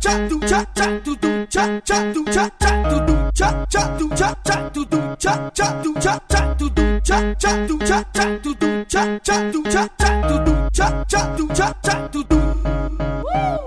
cha do cha cha do do cha cha do cha cha do do cha cha do cha cha do do cha cha do cha cha do do cha cha do cha cha do do. cha cha tu cha cha tu tu cha cha tu cha cha tu tu Woo!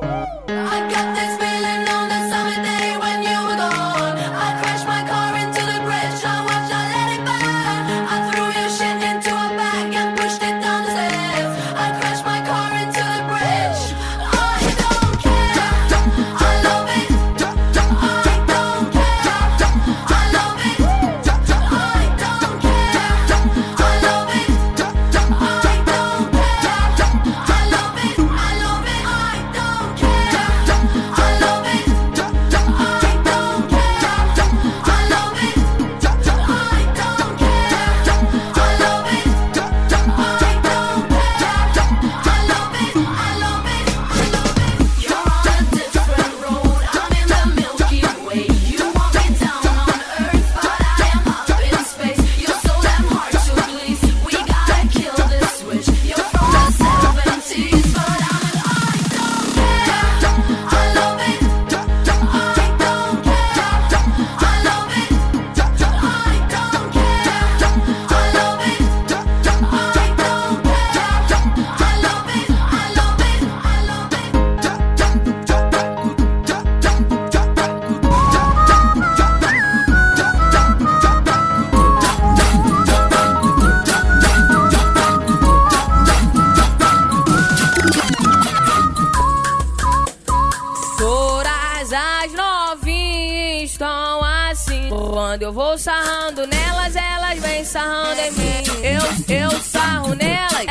Quando eu vou sarrando nelas, elas vêm sarrando em mim. Eu, eu sarro nelas,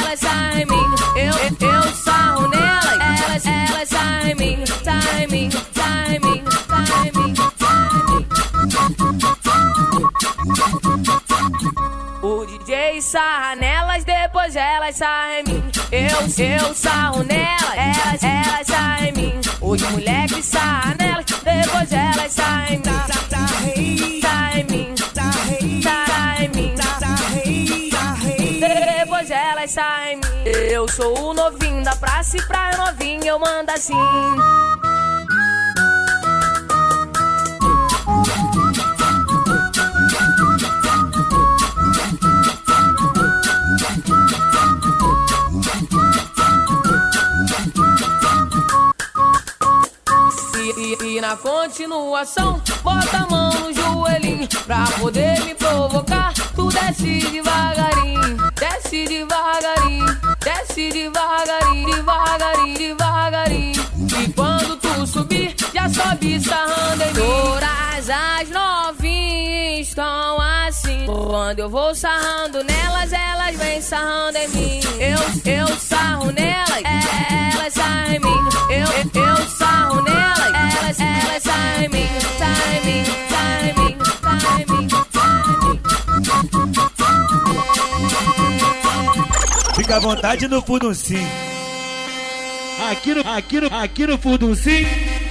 elas sarram em mim. Eu, eu sarro nelas, elas, elas sarram em mim. Sarram em mim, sarram em mim, sarram em mim. O DJ sarra nelas, depois elas sarram em mim. Eu, eu sarro nelas, elas, elas sarram em mim. Os moleques sarram nelas, depois elas sarram em mim. Tá em mim, tá em mim, depois elas saem em mim. Eu sou o novinho da praça e pra novinha eu mando assim. Na continuação, bota a mão no joelhinho pra poder me provocar. Tu desce devagarinho, desce devagarinho, desce devagarinho, devagarinho, devagarinho. E quando tu subir, já sobe sarrando em mim. Todas as novinhas estão assim. Quando eu vou sarrando nelas, elas vêm sarrando em mim. Eu, eu sarro nelas, elas sarram em mim. Eu, eu sarro nelas, elas, elas sarram em mim. Sarram em mim, mim, sarram em mim. Fica à vontade no fundo sim. Aqui no, aqui no, aqui no.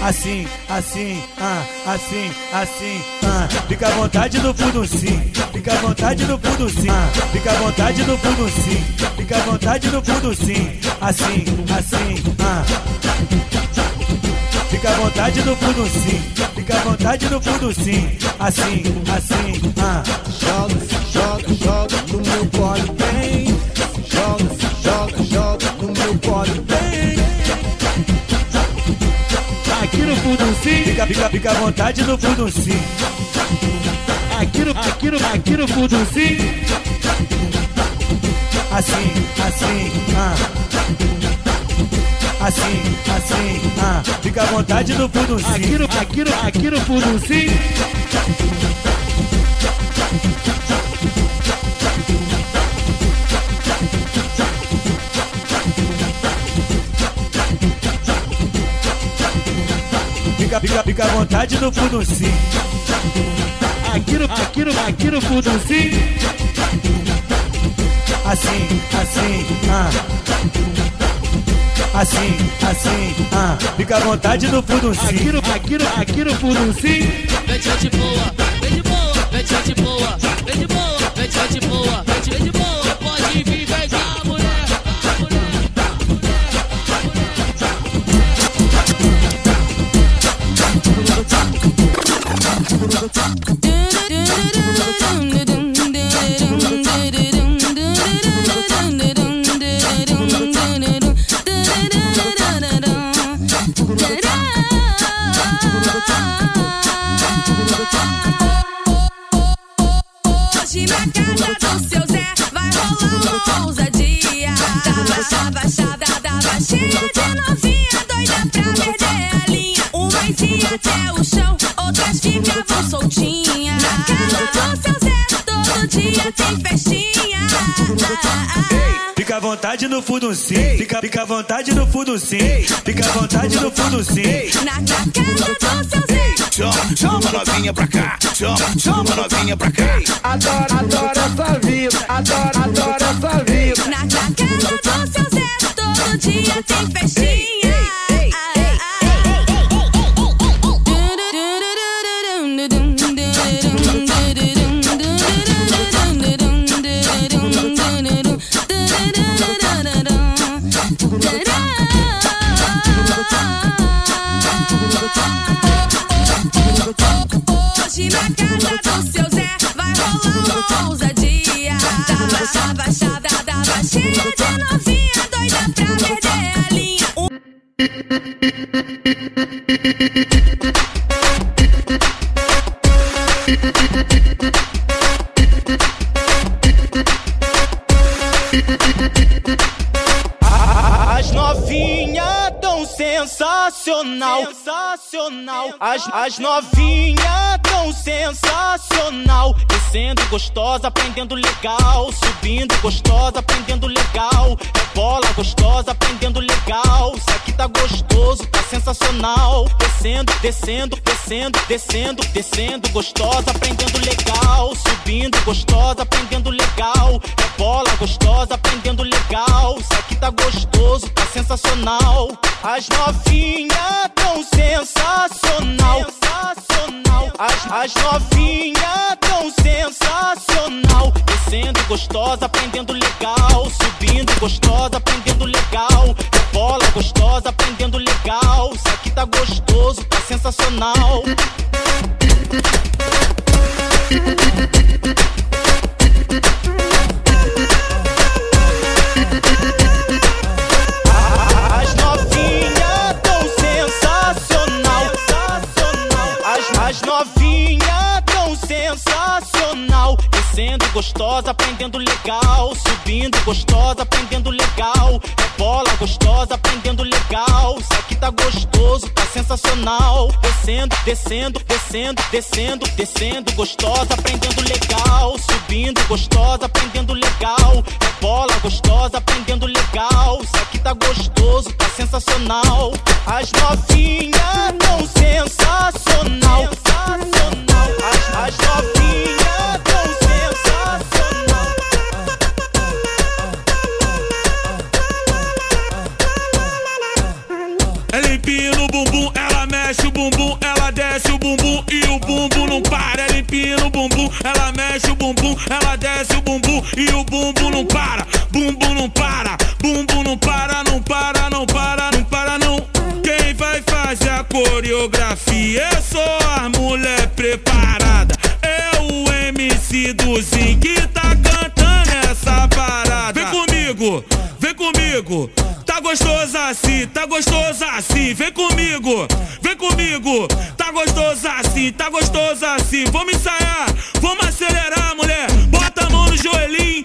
Assim, assim, ah, assim, assim, ah. Fica à vontade no sim. Fica à vontade no fundo sim. Ah, fica à vontade no sim. Fica à vontade no sim. Assim, assim, ah. Fica à vontade no sim. Fica à vontade no sim. Assim, assim, ah. Joga, joga, joga no meu colo Fica, fica, fica à vontade no fundo sim. Aqui no, aqui no, aqui no fundo sim. Assim, assim, ah. Assim, assim, ah. Fica à vontade no fundo sim. Aqui no, aqui no, aqui no fundo Fica, fica, fica à vontade no fundo sim. Aqui no, aqui no, aqui no fundo sim. Assim, assim, ah. Assim, assim, ah. Fica à vontade no fundo sim. Aqui no, aqui no, aqui no fundo sim. Vem de boa, vontade no fundo sim. Fica, fica à vontade no fundo sim. Fica à vontade no fundo sim. Na casa do seu Zé. Chama, chama novinha pra cá, chama, chama novinha pra cá. Adoro, adoro essa vida, adoro, adoro essa vida. Na casa do seu Zé todo dia tem festinha. Seu Zé vai rolar uma ousadia. Tava, tava cheia de novinha, doida pra perder a linha. As novinha tão sensacional, sensacional. As, as novinha tão sensacional. Descendo gostosa, aprendendo legal. Subindo gostosa, aprendendo legal. É bola gostosa, aprendendo legal. Isso aqui tá gostoso, tá sensacional. Descendo, descendo, descendo, descendo, descendo gostosa, aprendendo legal. Subindo gostosa, aprendendo legal. É bola gostosa, aprendendo legal. Isso aqui tá gostoso, tá sensacional. As novinha tão sensacional, sensacional. As, as novinha tão sensacional. Descendo gostosa, aprendendo legal. Subindo gostosa, aprendendo legal. É bola gostosa, aprendendo legal. Isso aqui tá gostoso, tá sensacional. As novinha tão sensacional. As, as novinha tão sensacional. Descendo gostosa, aprendendo legal. Subindo gostosa, aprendendo legal. É bola gostosa, aprendendo legal. Isso aqui tá gostoso, tá sensacional. Descendo, descendo, descendo, descendo, descendo gostosa, aprendendo legal. Subindo gostosa, aprendendo legal. É bola gostosa, aprendendo legal. Isso aqui tá gostoso, tá sensacional. As novinha tão sensacional, sensacional. As, as novinha tão sensacional. Ela empina o bumbum, ela mexe o bumbum, ela desce o bumbum e o bumbum não para. Ela empina o bumbum, ela mexe o bumbum, ela desce o bumbum e o bumbum não para. Bumbum não para, bumbum não para, não para, não para, não para não. Quem vai fazer a coreografia é só a mulher preparada. O MC do Zin que tá cantando essa parada. Vem comigo, vem comigo. Tá gostoso assim, tá gostoso assim, vem comigo, vem comigo, tá gostoso assim, tá gostoso assim, vamos ensaiar, vamos acelerar, mulher, bota a mão no joelhinho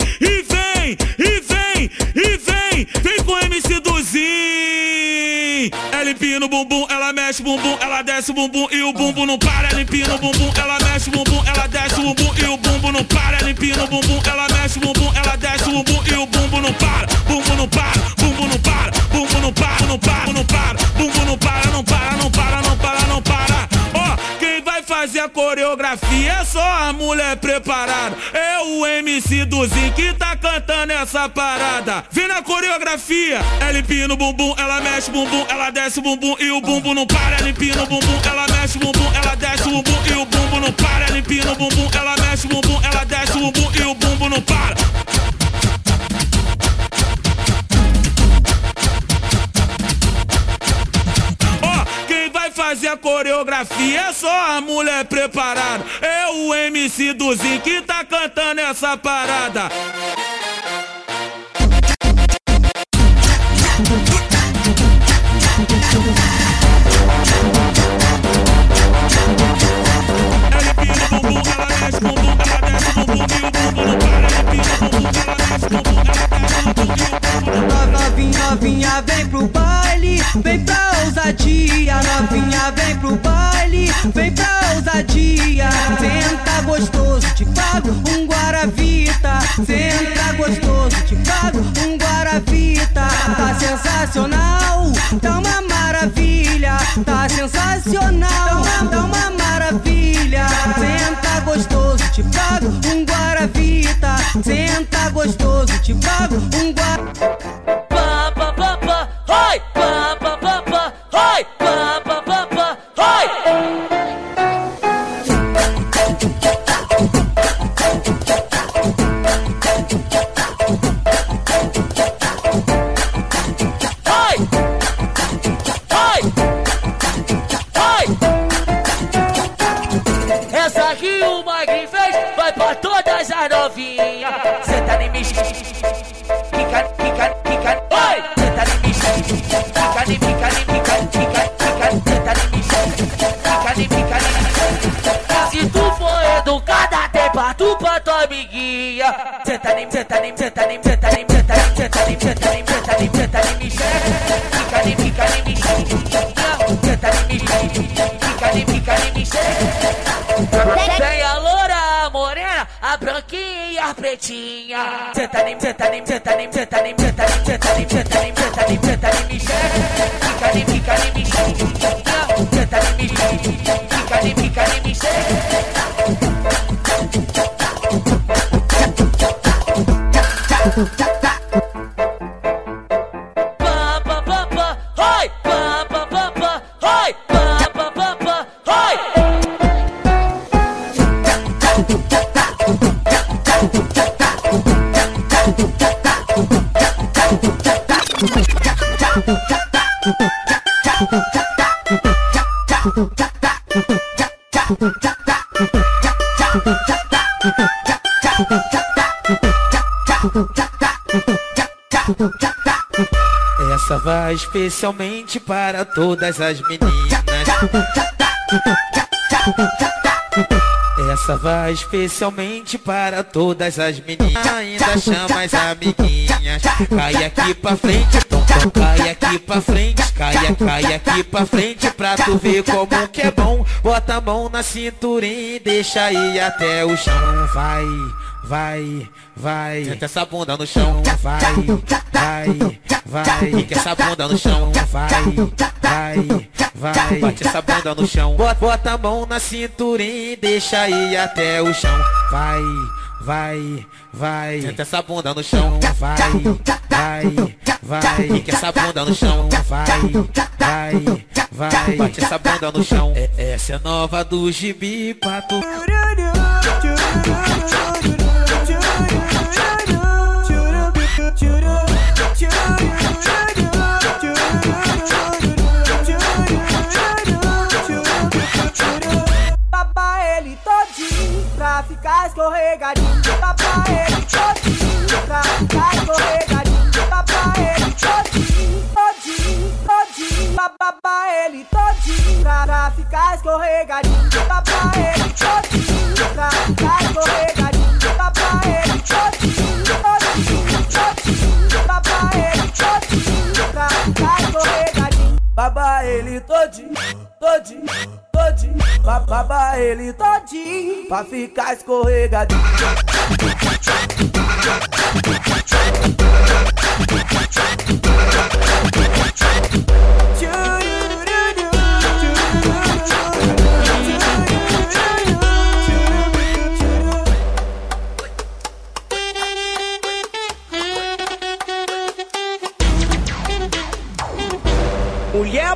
bumbum, ela desce o bumbum e o bumbum não para. Ela empina o bumbum, ela mexe o bumbum, ela desce o bumbum e o bumbum não para. Ela empina o bumbum, ela mexe o bumbum, ela desce o bumbum e o bumbum não para. Bumbum não para, bumbum não para, bumbum não para, não para, não para, coreografia é só a mulher preparada. É o MC do Zin que tá cantando essa parada. Vem na coreografia, ela empina o bumbum, ela mexe o bumbum, ela desce o bumbum e o bumbum não para. Ela empina o bumbum, ela mexe o bumbum, ela desce o bumbum e o bumbum não para. Ela empina o bumbum, ela mexe o bumbum, ela desce o bumbum e o bumbum não para. Fazer a coreografia é só a mulher. É MC Duzinho que tá cantando essa parada. Novinha, vem pro baile, vem pra ousadia. Novinha, vem pro baile, vem pra ousadia. Senta gostoso, te pago um guaravita. Senta gostoso, te pago um guaravita. Tá sensacional, tá uma maravilha. Tá sensacional, tá uma maravilha. Senta gostoso, te pago um guaravita. Senta gostoso, te pago um guaravita. Senta em, senta em, senta em, senta em, senta em, senta em, senta em, senta em mim, fica, em, fica, em mim, senta em mim, fica, em, fica, em mim, Tem a loura, a morena, a branquinha e a pretinha. Senta nem, senta nem, senta nem, senta nem, senta nem, senta nem, senta nem, senta nem, senta nem, me Fica nem, fica nem, me nem, me nem, fica nem, me gusta. Vai especialmente para todas as meninas. Essa vai especialmente para todas as meninas. Ainda chama as amiguinhas. Cai aqui pra frente, tom, tom, cai aqui pra frente, cai, cai aqui pra frente pra tu ver como que é bom. Bota a mão na cinturinha e deixa ir até o chão. Vai, vai, vai. Senta essa bunda no chão. Vai, vai, vai. Fica essa bunda no chão. Vai, vai, vai. Bate essa bunda no chão. Bota, bota a mão na cinturinha e deixa ir até o chão. Vai, vai, vai. Senta essa bunda no chão. Vai, vai, vai. Fica essa bunda no chão. Vai, vai, vai. Bate essa bunda no chão. É, essa é nova do gibi pra pra ficar escorregadinho. Baba ele todinho pra ficar escorregadinho. Baba ele todinho, todinho, todinho. Baba ele todinho pra, pra ficar escorregadinho. Baba ele todinho pra ficar escorregadinho. Baba ele todinho, todinho, todinho. Baba ele todinho pra ficar escorregadinho. Baba ele todinho, todinho, todinho. Baba ele todinho pra ficar escorregadinho.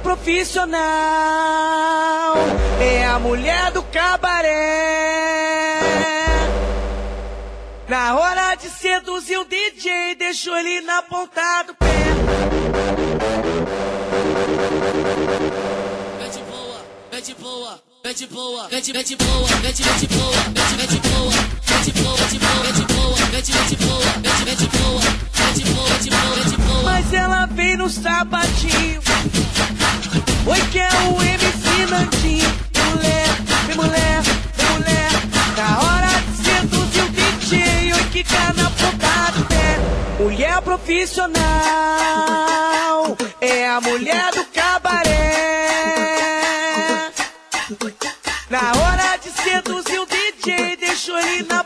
Profissional é a mulher do cabaré. Na hora de seduzir o DJ, deixou ele na ponta do pé. Mete boa, mete, boa, mete, boa, mete, boa, boa, mete boa, boa, Mas ela vem no sapatinho. Oi, que é o MC Nandinho. Mulher, vem mulher, vem mulher. Na hora de seduzir o DJ, oi, que na ponta do pé. Mulher profissional, é a mulher do cabaré. Na hora de seduzir o DJ, deixou ele na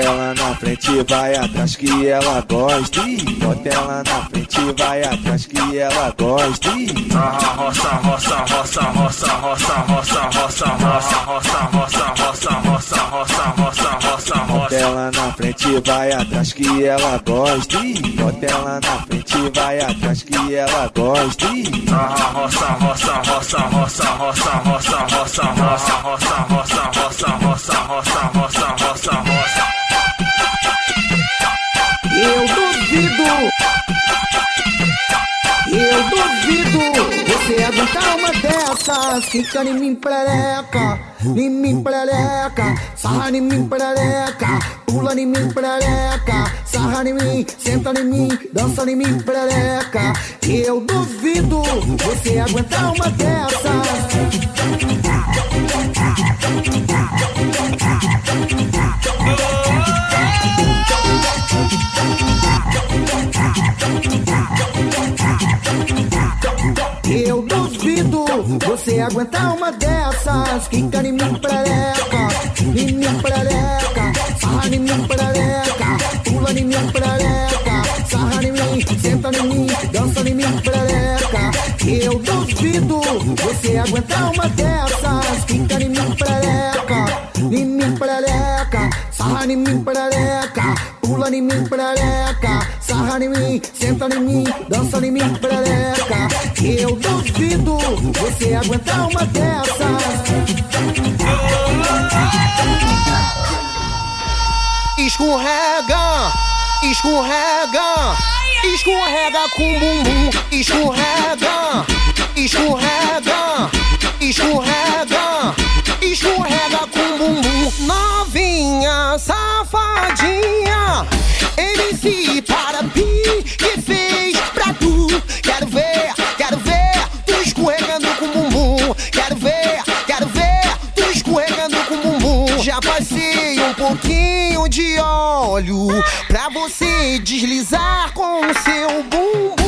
ela na frente, vai atrás que ela gosta. Bota ela na frente, vai atrás que ela gosta. Roça, roça, roça, roça, roça, roça, roça, roça, roça, roça, roça, roça, roça, roça, roça, roça. ela na frente, vai atrás que ela gosta. Bota ela na frente, vai atrás que ela gosta. Sarra, roça, roça, roça, roça, roça, roça, roça, roça, roça, roça, roça, roça, roça, roça, roça, roça. Eu duvido você aguentar uma dessas. Fica em mim perereca, em mim perereca, sarra em mim perereca, pula em mim perereca, sarra em mim, senta em mim, dança em mim perereca. Eu duvido você aguentar uma dessas. Aguentar uma dessas. Quica em mim perereca, em mim perereca, sarra em mim perereca, pula em mim perereca, sarra em mim, senta em mim, dança em mim perereca. Eu duvido você aguentar uma dessas. Quica em mim perereca, em mim perereca, sarra em mim perereca, pula em mim perereca, sarra em mim, senta em mim, dança em mim você aguentar uma dessas. Escorrega, escorrega, escorrega com bumbum, escorrega, escorrega, escorrega, escorrega com bumbum. Novinha, safadinha, MC para pi óleo pra você deslizar com o seu bumbum.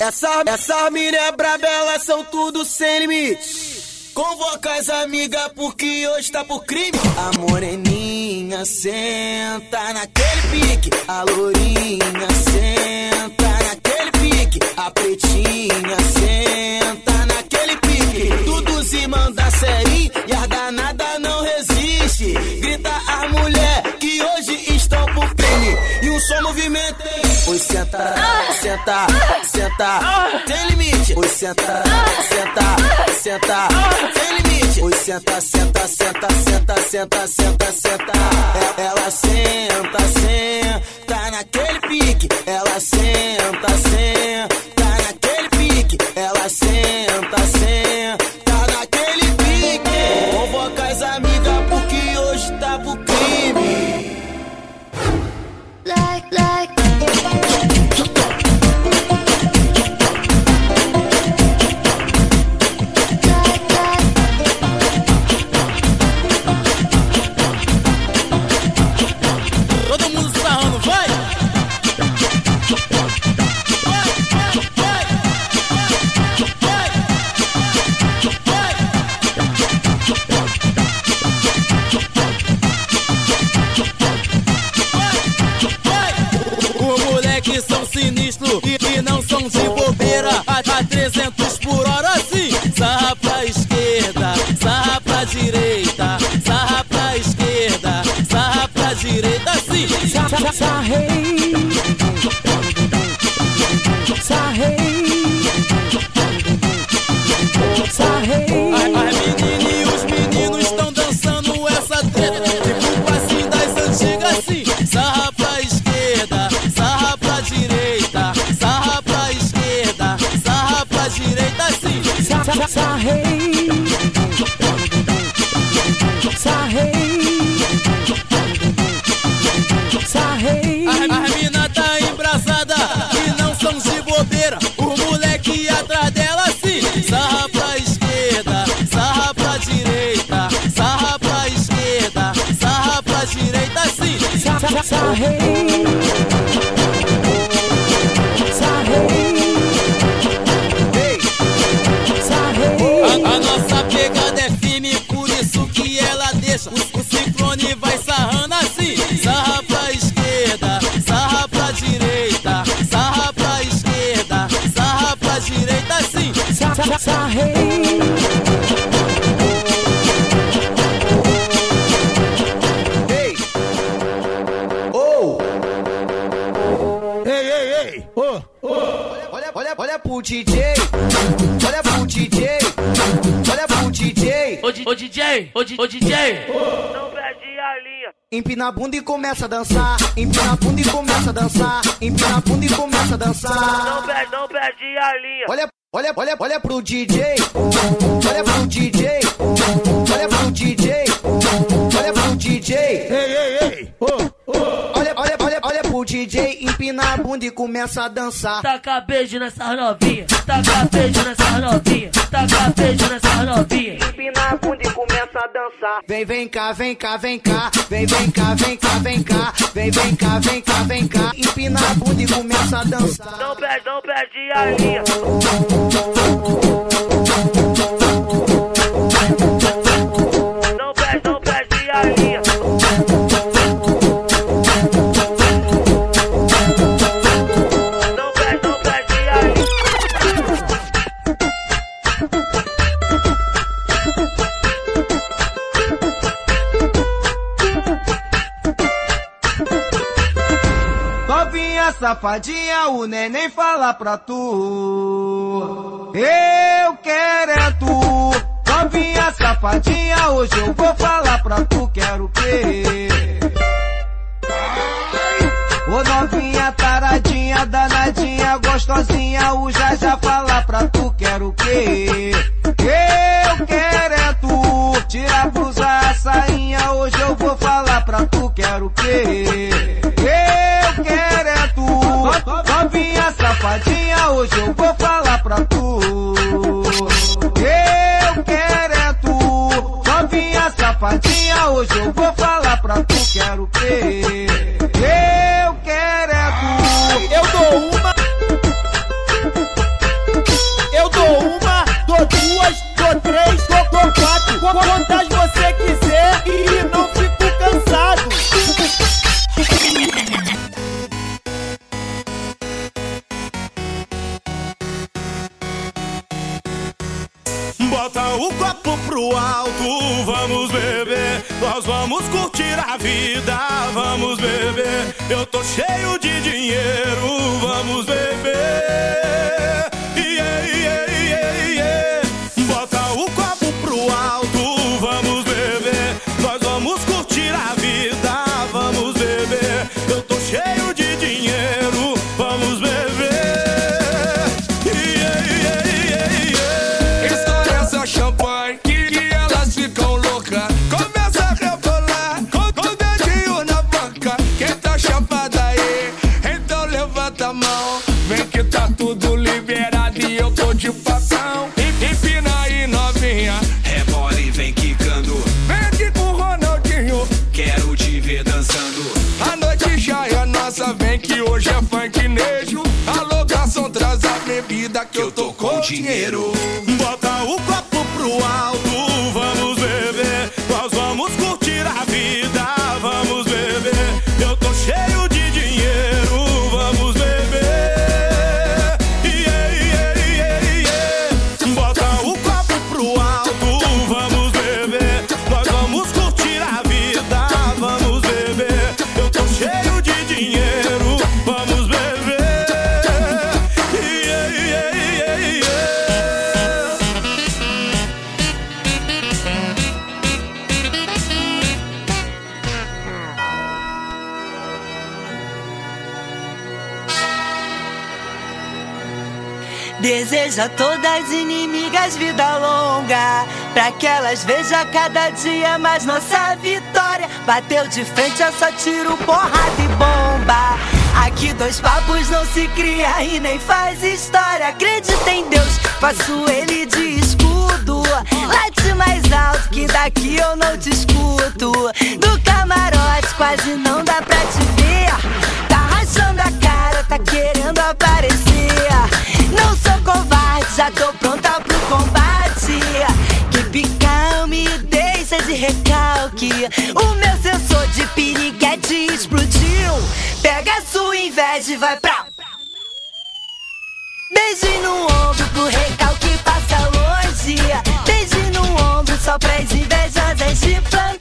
Essa, essa mina é braba, elas são tudo sem limite. Convoca as amigas porque hoje tá por crime. A moreninha senta naquele pique. A lourinha senta naquele pique. A pretinha senta. senta, ah. senta, ah. senta, ah. sem limite. Oi, senta, senta, senta, sem limite. Oi, senta, senta, senta, senta, senta, senta, senta. É, ela senta, senta naquele pique. Ela senta, senta naquele pique. Ela senta. diga assim: sarra pra esquerda, sarra pra direita, sarra pra esquerda, sarra pra direita, assim. Sarrei, sarrei. Sarrei. Ei, ei! Ô, ô! Olha, olha, olha pro DJ! Olha pro DJ! Olha pro DJ! Ô, DJ, ô, DJ. Não perdi a linha. Empina a bunda e começa a dançar. Empina a bunda e começa a dançar. Empina a bunda e começa a dançar. Não perdi, não perdi a linha. Olha, olha, olha, olha pro DJ. Olha pro DJ. Olha pro DJ. Olha pro DJ. Ei, ei, ei! Ô, ô! Olha, olha, olha, olha pro DJ. Bunda e começa a dançar. Taca beijo nessa novinha. Taca beijo nessa novinha. Taca beijo nessa novinha. Empina a bunda e começa a dançar. Vem, vem cá, vem cá, vem cá. Vem, vem cá, vem cá, vem cá. Vem, vem cá, vem cá, vem cá. Empina a bunda e começa a dançar. Não perdi, não perdi a linha. Safadinha, o neném fala pra tu. Eu quero é tu. Novinha safadinha, hoje eu vou falar pra tu, quero o quê? Ô novinha taradinha, danadinha, gostosinha, o já já fala pra tu, quero o quê? Eu quero é tu. Tira a blusa, a sainha, hoje eu vou falar pra tu, quero o quê? Eu quero é tu. No- Novinha safadinha, hoje eu vou falar pra tu. Eu quero é tu. Novinha safadinha, hoje eu vou falar pra tu, quero o quê? Beber. Dinheiro. Bota o copo pro alto, Deseja todas inimigas vida longa, pra que elas vejam cada dia mais nossa vitória. Bateu de frente, é só tiro, porrada e bomba. Aqui dois papos não se cria e nem faz história. Acredita em Deus, faço ele de escudo. Late mais alto que daqui eu não te escuto. Do camarote quase não dá pra te ver. Tá rachando a cara, tá querendo aparecer já tô pronta pro combate. Que pical me deixa de recalque. O meu sensor de piriguete explodiu. Pega a sua inveja e vai pra. Beijo no ombro pro recalque passa longe. Beijo no ombro só pras invejosas de plantão.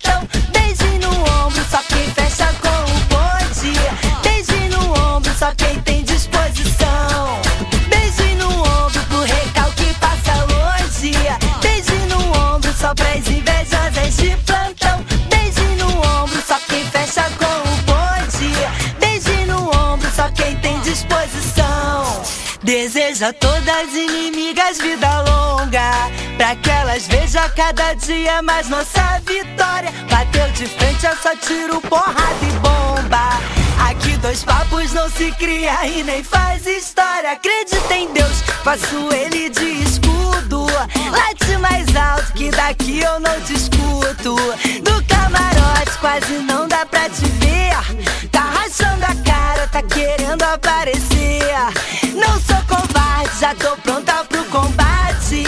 A todas as inimigas vida longa. Pra que elas vejam cada dia mais nossa vitória. Bateu de frente, eu só tiro porrada e bomba. Aqui dois papos não se cria e nem faz história. Acredita em Deus, faço ele de escudo. Late mais alto que daqui eu não discuto. Do camarote quase não dá pra te ver. Tá rachando a cara, tá querendo aparecer. Não sou já tô pronta pro combate.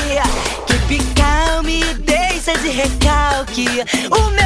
Que pical me deixa de recalque. O meu